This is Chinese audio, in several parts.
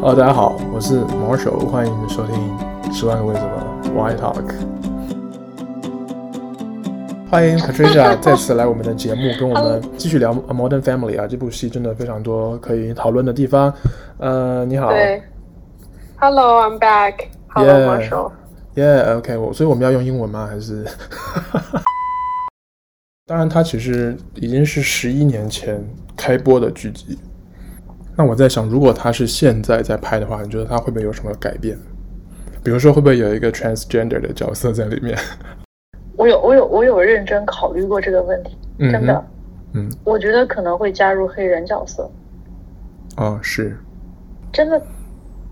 Hello，大家好，我是 Marshall，欢迎收听《十万个为什么》Why Talk。欢迎 Patricia 再次来我们的节目，跟我们继续聊《Modern Family》啊，这部戏真的非常多可以讨论的地方。呃，你好。对。Hello，I'm back。Hello, Marshall。Yeah，OK，我所以我们要用英文吗？还是？当然，它其实已经是十一年前开播的剧集。那我在想，如果他是现在在拍的话，你觉得他会不会有什么改变？比如说，会不会有一个 transgender 的角色在里面？我有，我有，我有认真考虑过这个问题，真的。嗯，嗯，我觉得可能会加入黑人角色。哦，是。真的，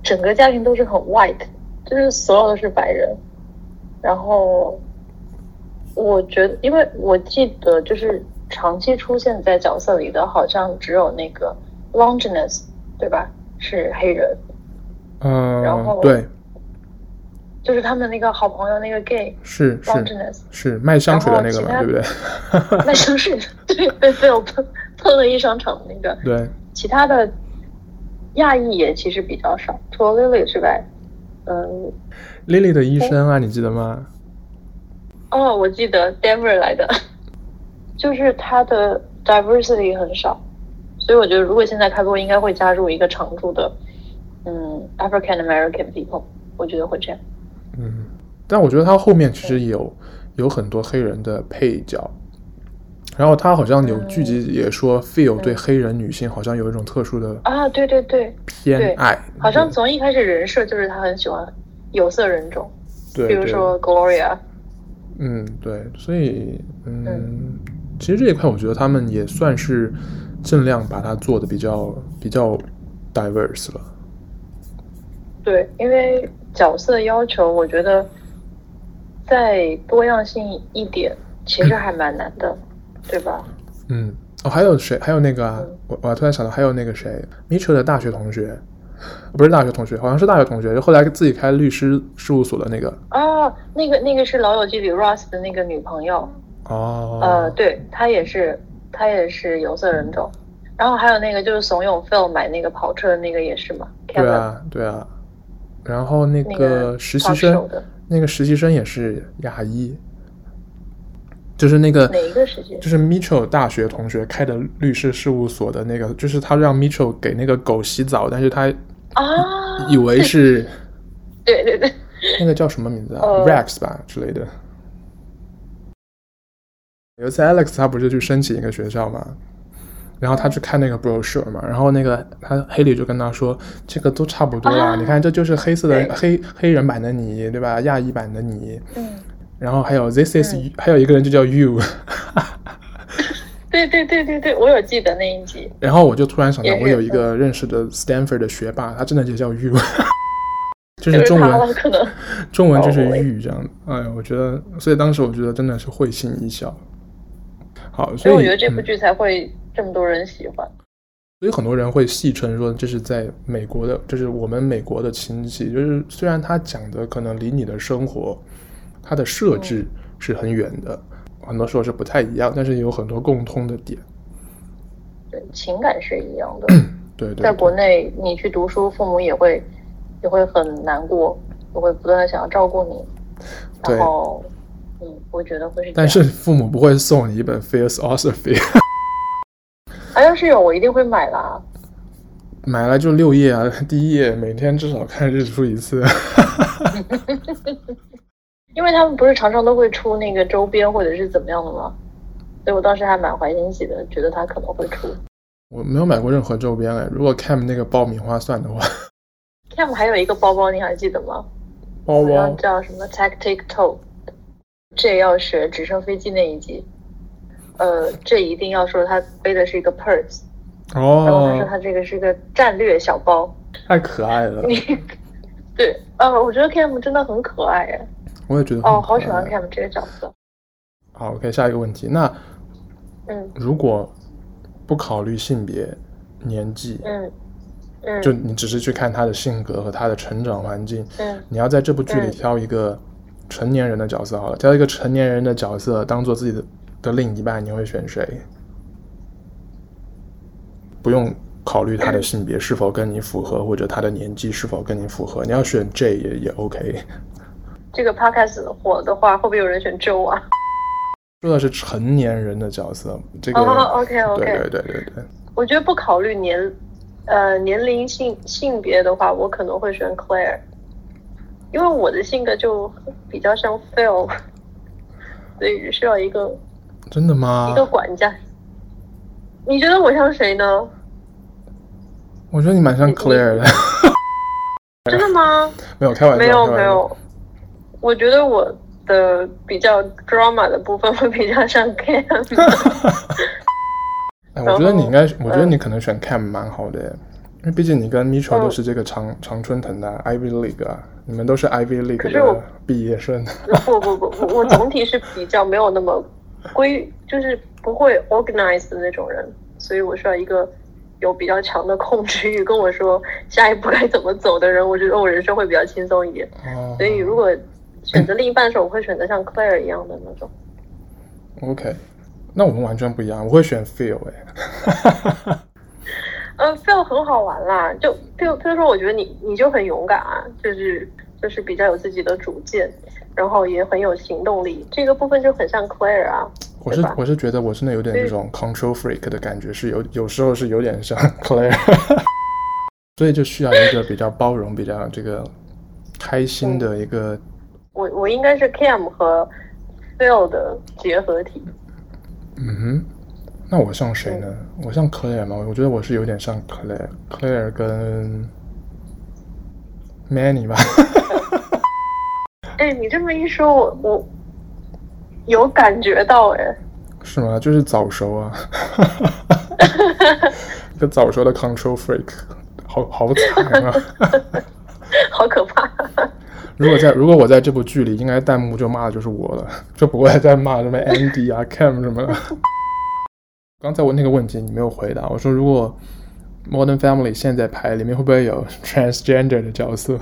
整个家庭都是很 white，就是所有都是白人。然后，我觉得，因为我记得，就是长期出现在角色里的，好像只有那个。Longinus 对吧？是黑人。嗯，然后对，就是他们那个好朋友那个 gay 是 Longinus 是卖香水的那个嘛，对不对？卖香水的，对，被 Phil 喷喷了一商场的那个。对，其他的亚裔也其实比较少，除了 Lily 之外，嗯，Lily 的医生啊，你记得吗？哦，我记得 Denver 来的，就是他的 diversity 很少。所以我觉得，如果现在开播，应该会加入一个常驻的，嗯，African American people，我觉得会这样。嗯，但我觉得他后面其实有有很多黑人的配角，然后他好像有剧集也说 f e e l 对黑人女性好像有一种特殊的啊，对对对，偏爱，好像从一开始人设就是他很喜欢有色人种，对，比如说 Gloria。嗯，对，所以嗯，嗯，其实这一块我觉得他们也算是。尽量把它做的比较比较 diverse 了。对，因为角色要求，我觉得再多样性一点，其实还蛮难的，对吧？嗯，哦，还有谁？还有那个啊，嗯、我我突然想到，还有那个谁，Mitchell 的大学同学，不是大学同学，好像是大学同学，就后来自己开律师事务所的那个。哦，那个那个是《老友记》里 Ross 的那个女朋友。哦。呃，对，她也是。他也是有色人种，然后还有那个就是怂恿 Phil 买那个跑车的那个也是嘛？对啊，对啊。然后那个实习生，那个、那个实习生也是牙医，就是那个哪一个实习？就是 Mitchell 大学同学开的律师事务所的那个，就是他让 Mitchell 给那个狗洗澡，但是他啊以为是，对对对，那个叫什么名字啊、呃、？Rex 吧之类的。有一次，Alex 他不是去申请一个学校嘛，然后他去看那个 brochure 嘛，然后那个他黑里就跟他说，这个都差不多啦，啊、你看这就是黑色的黑黑人版的你，对吧？亚裔版的你，嗯，然后还有 this is、嗯、还有一个人就叫 you，对对对对对，我有记得那一集。然后我就突然想到，我有一个认识的 Stanford 的学霸，他真的就叫 you，就是中文可能中文就是 you 这样。哎呀，我觉得，所以当时我觉得真的是会心一笑。好，所以，我觉得这部剧才会这么多人喜欢。嗯、所以很多人会戏称说，这是在美国的，这是我们美国的亲戚。就是虽然他讲的可能离你的生活，他的设置是很远的，嗯、很多时候是不太一样，但是有很多共通的点。对，情感是一样的。对，对对。在国内，你去读书，父母也会也会很难过，也会不断的想要照顾你，然后。嗯，我觉得会是。但是父母不会送你一本 Philosophy。啊，要是有，我一定会买啦。买了就六页啊，第一页每天至少看日出一次。因为他们不是常常都会出那个周边或者是怎么样的吗？所以我当时还蛮怀欣喜的，觉得他可能会出。我没有买过任何周边哎，如果 Cam 那个爆米花算的话。Cam 还有一个包包，你还记得吗？包包叫什么？Tactic Toe。这要学直升飞机那一集，呃，这一定要说他背的是一个 purse，哦，然后他说他这个是个战略小包，太可爱了。你对，呃，我觉得 Cam 真的很可爱哎，我也觉得哦，好喜欢 Cam 这个角色。好，OK，下一个问题，那嗯，如果不考虑性别、年纪，嗯嗯，就你只是去看他的性格和他的成长环境，嗯，你要在这部剧里挑一个。成年人的角色好了，挑一个成年人的角色当做自己的的另一半，你会选谁？不用考虑他的性别是否跟你符合，或者他的年纪是否跟你符合。你要选 J 也也 OK。这个 podcast 火的话，会不会有人选 Joe 啊？说的是成年人的角色，这个 oh, OK OK，对对对对对。我觉得不考虑年，呃，年龄性性别的话，我可能会选 Claire，因为我的性格就比较像 Phil，所以需要一个真的吗？一个管家。你觉得我像谁呢？我觉得你蛮像 Claire 的。真的吗？没有开玩笑，没有没有。我觉得我的比较 drama 的部分会比较像 Cam。哎，我觉得你应该，我觉得你可能选 Cam 蛮好的，因为毕竟你跟 Mitchell 都是这个常、嗯、常春藤的 Ivy League 啊，你们都是 Ivy League 的毕业生。不不不，我 总体是比较没有那么规，就是不会 organize 的那种人，所以我需要一个有比较强的控制欲，跟我说下一步该怎么走的人，我觉得我人生会比较轻松一点。哦、所以如果选择另一半的时候，我会选择像 Claire 一样的那种。OK，那我们完全不一样。我会选 Phil 哎。呃，feel 很好玩啦，就譬如说，我觉得你你就很勇敢啊，就是就是比较有自己的主见，然后也很有行动力。这个部分就很像 Claire 啊。我是我是觉得我真的有点这种 control freak 的感觉，是有有时候是有点像 Claire，所以就需要一个比较包容、比较这个开心的一个。嗯我我应该是 Cam 和 Phil 的结合体。嗯哼，那我像谁呢？嗯、我像 Claire 吗？我觉得我是有点像 Claire，Claire 跟 Manny 吧。哎、欸，你这么一说，我我有感觉到哎。是吗？就是早熟啊，一个早熟的 control freak，好好惨啊，好可怕。如果在如果我在这部剧里，应该弹幕就骂的就是我了，就不会再骂什么 Andy 啊、Cam 什么的。刚才我那个问题你没有回答，我说如果 Modern Family 现在拍里面会不会有 transgender 的角色？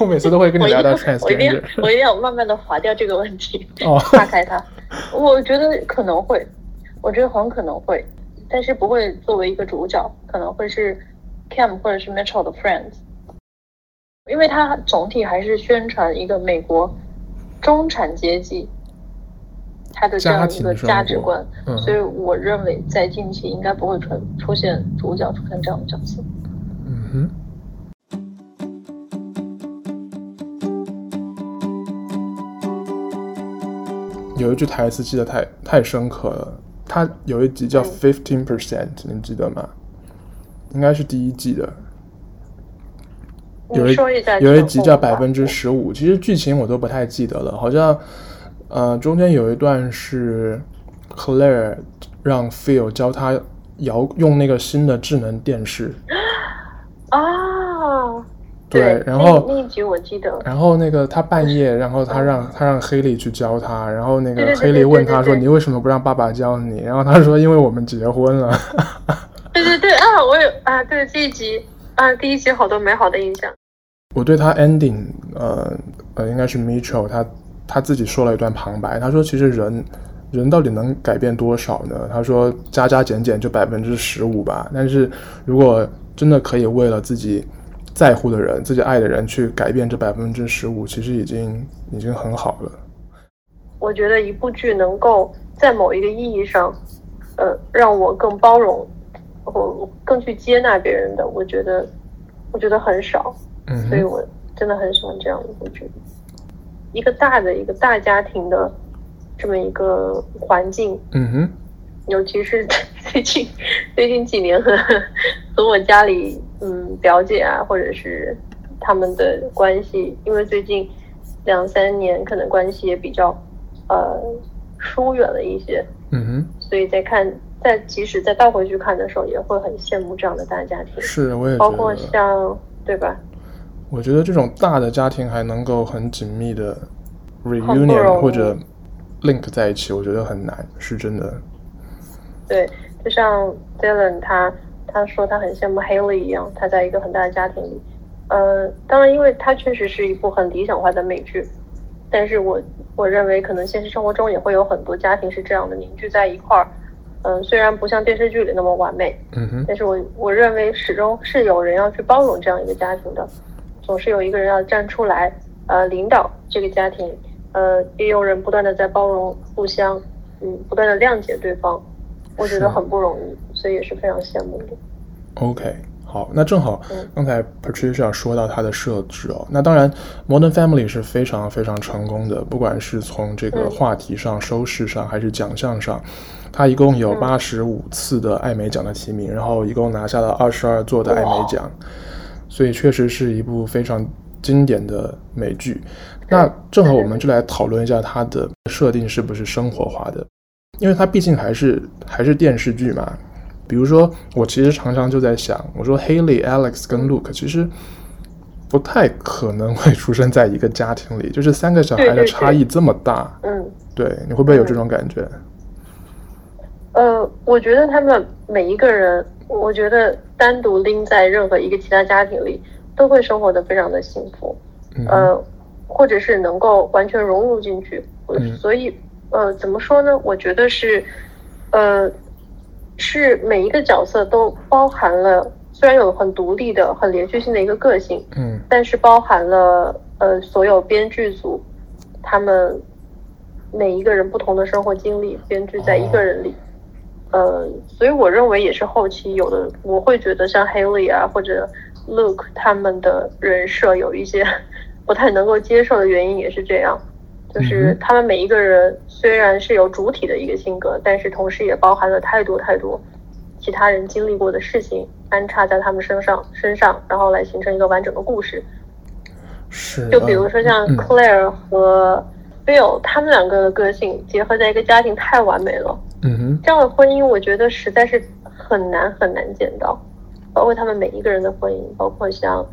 我每次都会跟你聊到 transgender。我一定我一定要慢慢的划掉这个问题，哦，划开它。我觉得可能会，我觉得很可能会，但是不会作为一个主角，可能会是 Cam 或者是 Mitchell 的 friends。因为它总体还是宣传一个美国中产阶级他的这样一个价值观，嗯、所以我认为在近期应该不会出出现主角出现这样的角色。嗯哼，有一句台词记得太太深刻了，他有一集叫 Fifteen Percent，嗯、你记得吗？应该是第一季的。有一有一集叫百分之十五，其实剧情我都不太记得了，好像，呃，中间有一段是 Claire 让 Phil 教他遥用那个新的智能电视。啊，对，对，然后那一集我记得。然后那个他半夜，然后他让 他让黑莉去教他，然后那个黑莉问他说：“你为什么不让爸爸教你？”然后他说：“因为我们结婚了。”对对对啊，我有啊，对这一集。啊，第一集好多美好的印象。我对他 ending，呃呃，应该是 Mitchell，他他自己说了一段旁白，他说其实人人到底能改变多少呢？他说加加减减就百分之十五吧。但是如果真的可以为了自己在乎的人、自己爱的人去改变这百分之十五，其实已经已经很好了。我觉得一部剧能够在某一个意义上，呃，让我更包容。我更去接纳别人的，我觉得，我觉得很少，嗯，所以我真的很喜欢这样一部剧。一个大的一个大家庭的这么一个环境，嗯哼，尤其是 最近最近几年和和我家里嗯表姐啊，或者是他们的关系，因为最近两三年可能关系也比较呃疏远了一些，嗯哼，所以在看。在即使再倒回去看的时候，也会很羡慕这样的大家庭。是，我也包括像对吧？我觉得这种大的家庭还能够很紧密的 reunion 或者 link 在一起，我觉得很难，是真的。对，就像 Dylan 他他说他很羡慕 Haley 一样，他在一个很大的家庭里。呃，当然，因为它确实是一部很理想化的美剧，但是我我认为可能现实生活中也会有很多家庭是这样的，凝聚在一块儿。嗯、呃，虽然不像电视剧里那么完美，嗯哼，但是我我认为始终是有人要去包容这样一个家庭的，总是有一个人要站出来，呃，领导这个家庭，呃，也有人不断的在包容，互相，嗯，不断的谅解对方，我觉得很不容易，所以也是非常羡慕的。OK。好，那正好，刚才 Patricia 说到它的设置哦，那当然，Modern Family 是非常非常成功的，不管是从这个话题上、收视上，还是奖项上，它一共有八十五次的艾美奖的提名，然后一共拿下了二十二座的艾美奖，所以确实是一部非常经典的美剧。那正好，我们就来讨论一下它的设定是不是生活化的，因为它毕竟还是还是电视剧嘛。比如说，我其实常常就在想，我说 Haley、Alex 跟 Luke 其实不太可能会出生在一个家庭里，就是三个小孩的差异这么大。对对对嗯，对，你会不会有这种感觉？呃，我觉得他们每一个人，我觉得单独拎在任何一个其他家庭里，都会生活的非常的幸福。嗯、呃，或者是能够完全融入进去。嗯、所以，呃，怎么说呢？我觉得是，呃。是每一个角色都包含了，虽然有很独立的、很连续性的一个个性，嗯，但是包含了呃所有编剧组他们每一个人不同的生活经历编剧在一个人里，哦、呃，所以我认为也是后期有的，我会觉得像 Haley 啊或者 Luke 他们的人设有一些 不太能够接受的原因也是这样。就是他们每一个人虽然是有主体的一个性格，但是同时也包含了太多太多其他人经历过的事情安插在他们身上身上，然后来形成一个完整的故事。是，就比如说像 Claire 和 Bill，嗯，他们两个的个性结合在一个家庭太完美了。嗯哼，这样的婚姻我觉得实在是很难很难见到，包括他们每一个人的婚姻，包括像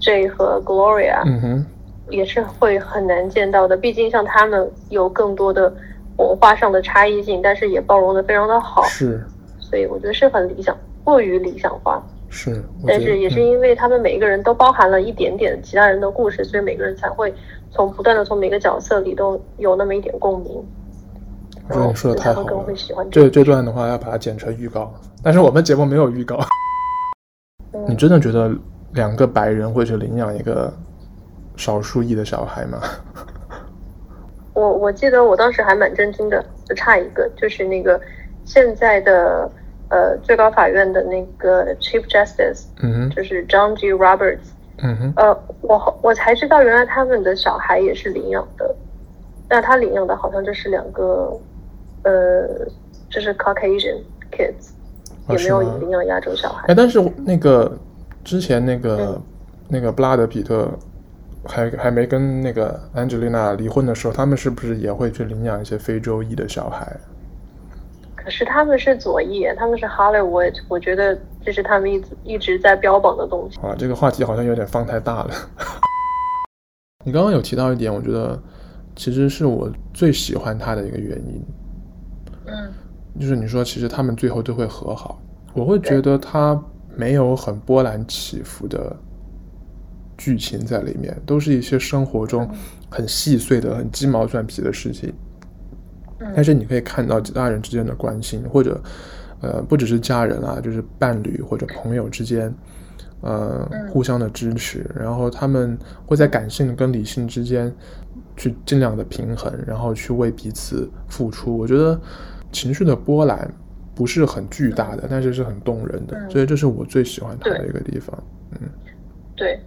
Jay 和 Gloria。嗯哼。也是会很难见到的，毕竟像他们有更多的文化上的差异性，但是也包容的非常的好。是，所以我觉得是很理想，过于理想化。是，但是也是因为他们每一个人都包含了一点点其他人的故事，嗯、所以每个人才会从不断的从每个角色里都有那么一点共鸣。我觉得你说的太好了。这这段的话要把它剪成预告，但是我们节目没有预告。嗯、你真的觉得两个白人会去领养一个？少数裔的小孩吗？我我记得我当时还蛮震惊的，就差一个，就是那个现在的呃最高法院的那个 Chief Justice，嗯哼，就是 John G. Roberts，嗯哼，呃，我我才知道原来他们的小孩也是领养的，但他领养的好像就是两个，呃，就是 Caucasian kids，也没有领养亚洲小孩。哎，但是那个之前那个、嗯、那个布拉德皮特。还还没跟那个 Angelina 离婚的时候，他们是不是也会去领养一些非洲裔的小孩？可是他们是左翼，他们是 Hollywood，我觉得这是他们一直一直在标榜的东西。啊，这个话题好像有点放太大了。你刚刚有提到一点，我觉得其实是我最喜欢他的一个原因。嗯，就是你说其实他们最后都会和好，我会觉得他没有很波澜起伏的。剧情在里面都是一些生活中很细碎的、很鸡毛蒜皮的事情，但是你可以看到家人之间的关心，或者，呃，不只是家人啊，就是伴侣或者朋友之间，呃，互相的支持，然后他们会在感性跟理性之间去尽量的平衡，然后去为彼此付出。我觉得情绪的波澜不是很巨大的，但是是很动人的，所以这是我最喜欢他的一个地方。嗯，对。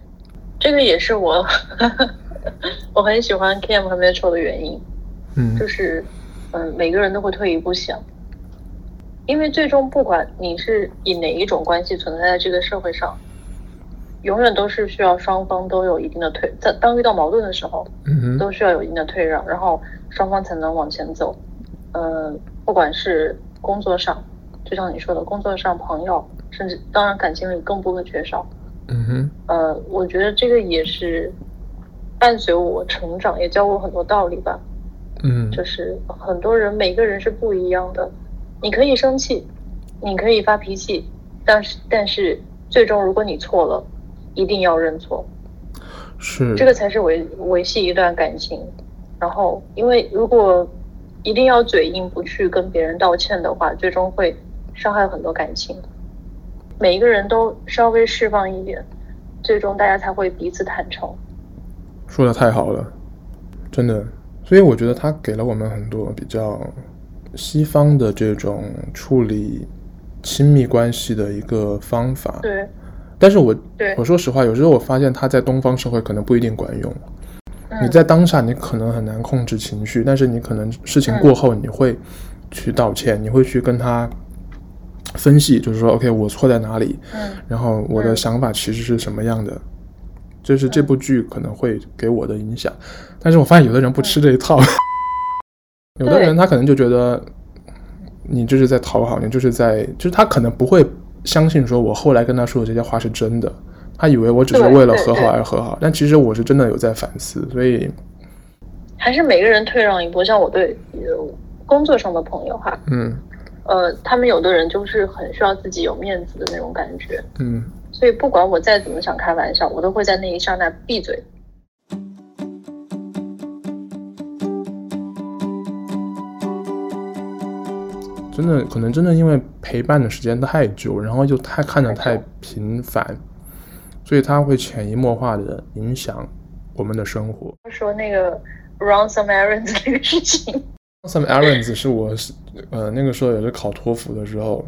这个也是我 我很喜欢 Cam 和 Mitchell 的原因，嗯，就是嗯，每个人都会退一步想，因为最终不管你是以哪一种关系存在在这个社会上，永远都是需要双方都有一定的退，在当遇到矛盾的时候，嗯，都需要有一定的退让，然后双方才能往前走。嗯，不管是工作上，就像你说的，工作上朋友，甚至当然感情里更不会缺少。嗯哼，呃，我觉得这个也是伴随我成长，也教我很多道理吧。嗯，就是很多人，每个人是不一样的。你可以生气，你可以发脾气，但是但是最终如果你错了，一定要认错。是，这个才是维维系一段感情。然后，因为如果一定要嘴硬不去跟别人道歉的话，最终会伤害很多感情。每一个人都稍微释放一点，最终大家才会彼此坦诚。说的太好了，真的。所以我觉得他给了我们很多比较西方的这种处理亲密关系的一个方法。对。但是我对我说实话，有时候我发现他在东方社会可能不一定管用。嗯、你在当下你可能很难控制情绪，但是你可能事情过后你会去道歉，嗯、你会去跟他分析，就是说，OK，我错在哪里？嗯，然后我的想法其实是什么样的？这、嗯、是这部剧可能会给我的影响。但是我发现有的人不吃这一套，嗯、有的人他可能就觉得你就是在讨好，你就是在，就是他可能不会。相信说，我后来跟他说的这些话是真的，他以为我只是为了和好而和好，但其实我是真的有在反思，所以还是每个人退让一步。像我对工作上的朋友哈，嗯，呃，他们有的人就是很需要自己有面子的那种感觉，嗯，所以不管我再怎么想开玩笑，我都会在那一刹那闭嘴。真的可能真的因为陪伴的时间太久，然后就太看得太频繁，所以它会潜移默化的影响我们的生活。说那个 run some errands 那个事情，run some errands 是我是呃那个时候也是考托福的时候，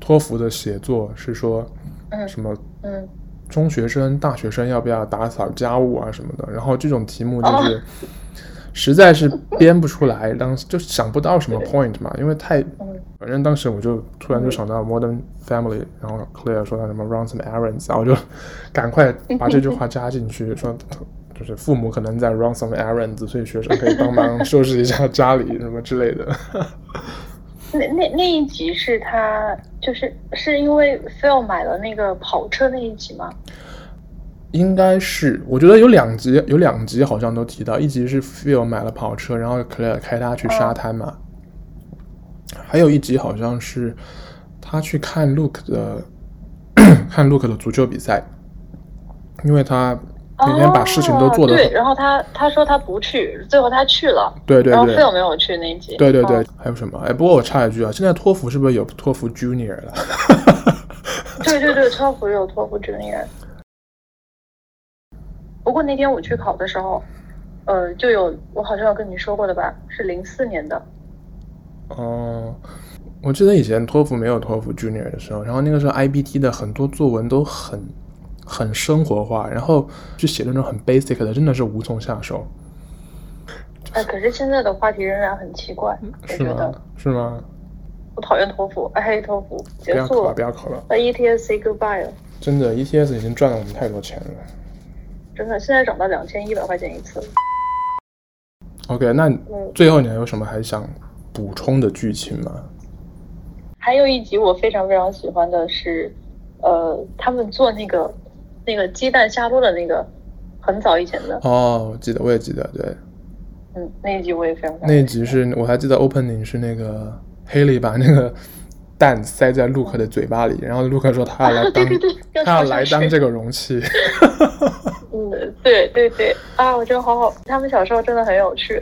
托福的写作是说，嗯什么嗯中学生大学生要不要打扫家务啊什么的，然后这种题目就是。哦实在是编不出来，当时就想不到什么 point 嘛，因为太，反正当时我就突然就想到 Modern Family，然后 Claire 说他什么 run some errands，然后我就 赶快把这句话加进去，说就是父母可能在 run some errands，所以学生可以帮忙收拾一下家里什么之类的。那那那一集是他就是是因为 Phil 买了那个跑车那一集吗？应该是，我觉得有两集，有两集好像都提到，一集是 Phil 买了跑车，然后 Claire 开他去沙滩嘛，哦、还有一集好像是他去看 Look 的，看 Look 的足球比赛，因为他每天把事情都做得很、哦、对，然后他他说他不去，最后他去了，对对对，然后 Phil 没有去那一集，对对对，哦、还有什么？哎，不过我插一句啊，现在托福是不是有托福 Junior 了？对对对，托福有托福 Junior。不过那天我去考的时候，呃，就有我好像有跟你说过的吧，是零四年的。哦，我记得以前托福没有托福 Junior 的时候，然后那个时候 IBT 的很多作文都很很生活化，然后去写那种很 basic 的，真的是无从下手。哎，可是现在的话题仍然很奇怪，我觉得是吗？我讨厌托福，爱黑托福，结束了，不要考了，那 ETS say goodbye 了。真的，ETS 已经赚了我们太多钱了。真的，现在涨到两千一百块钱一次。OK，那最后你还有什么还想补充的剧情吗？还有一集我非常非常喜欢的是，呃，他们做那个那个鸡蛋下落的那个，很早以前的。哦，我记得，我也记得，对。嗯，那一集我也非常。那一集是我还记得 opening 是那个 Haley 把那个。蛋塞在陆克的嘴巴里，然后陆克说他要来当，他要来当这个容器。嗯，对对对，啊，我觉得好好，他们小时候真的很有趣。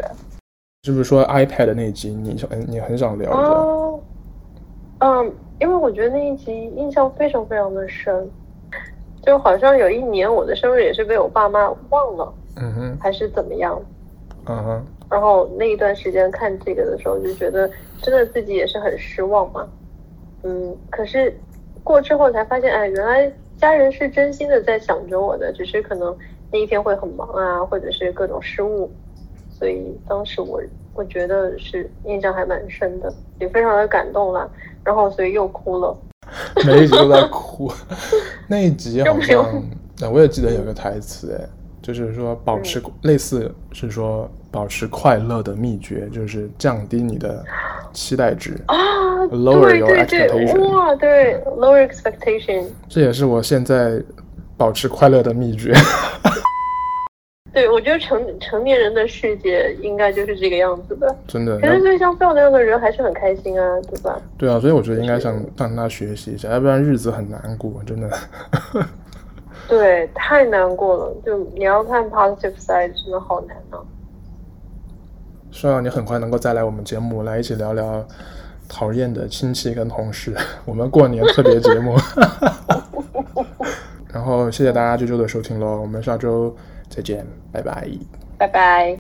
是不是说 iPad 那一集你很你很想聊嗯，因为我觉得那一集印象非常非常的深，就好像有一年我的生日也是被我爸妈忘了，嗯哼，还是怎么样，嗯哼，然后那一段时间看这个的时候就觉得真的自己也是很失望嘛。嗯，可是过之后才发现，哎，原来家人是真心的在想着我的，只是可能那一天会很忙啊，或者是各种失误，所以当时我我觉得是印象还蛮深的，也非常的感动啦，然后所以又哭了，每一集都在哭，那一集好像，那我也记得有个台词，哎，就是说保持、嗯、类似是说保持快乐的秘诀，就是降低你的期待值啊。Lower your expectation. 哇，对，lower expectation。这也是我现在保持快乐的秘诀。成成年人的世界应该就是这个样子的。真的。可是对像那样的人还是很开心啊，对吧？对啊，所以我觉得应该向向他学习一下，要不然日子很难过，真的。对，太难过了。就你要看 positive side，真的好难啊。希望你很快能够再来我们节目，来一起聊聊讨厌的亲戚跟同事，我们过年特别节目。然后谢谢大家这周的收听喽，我们下周再见，拜拜，拜拜。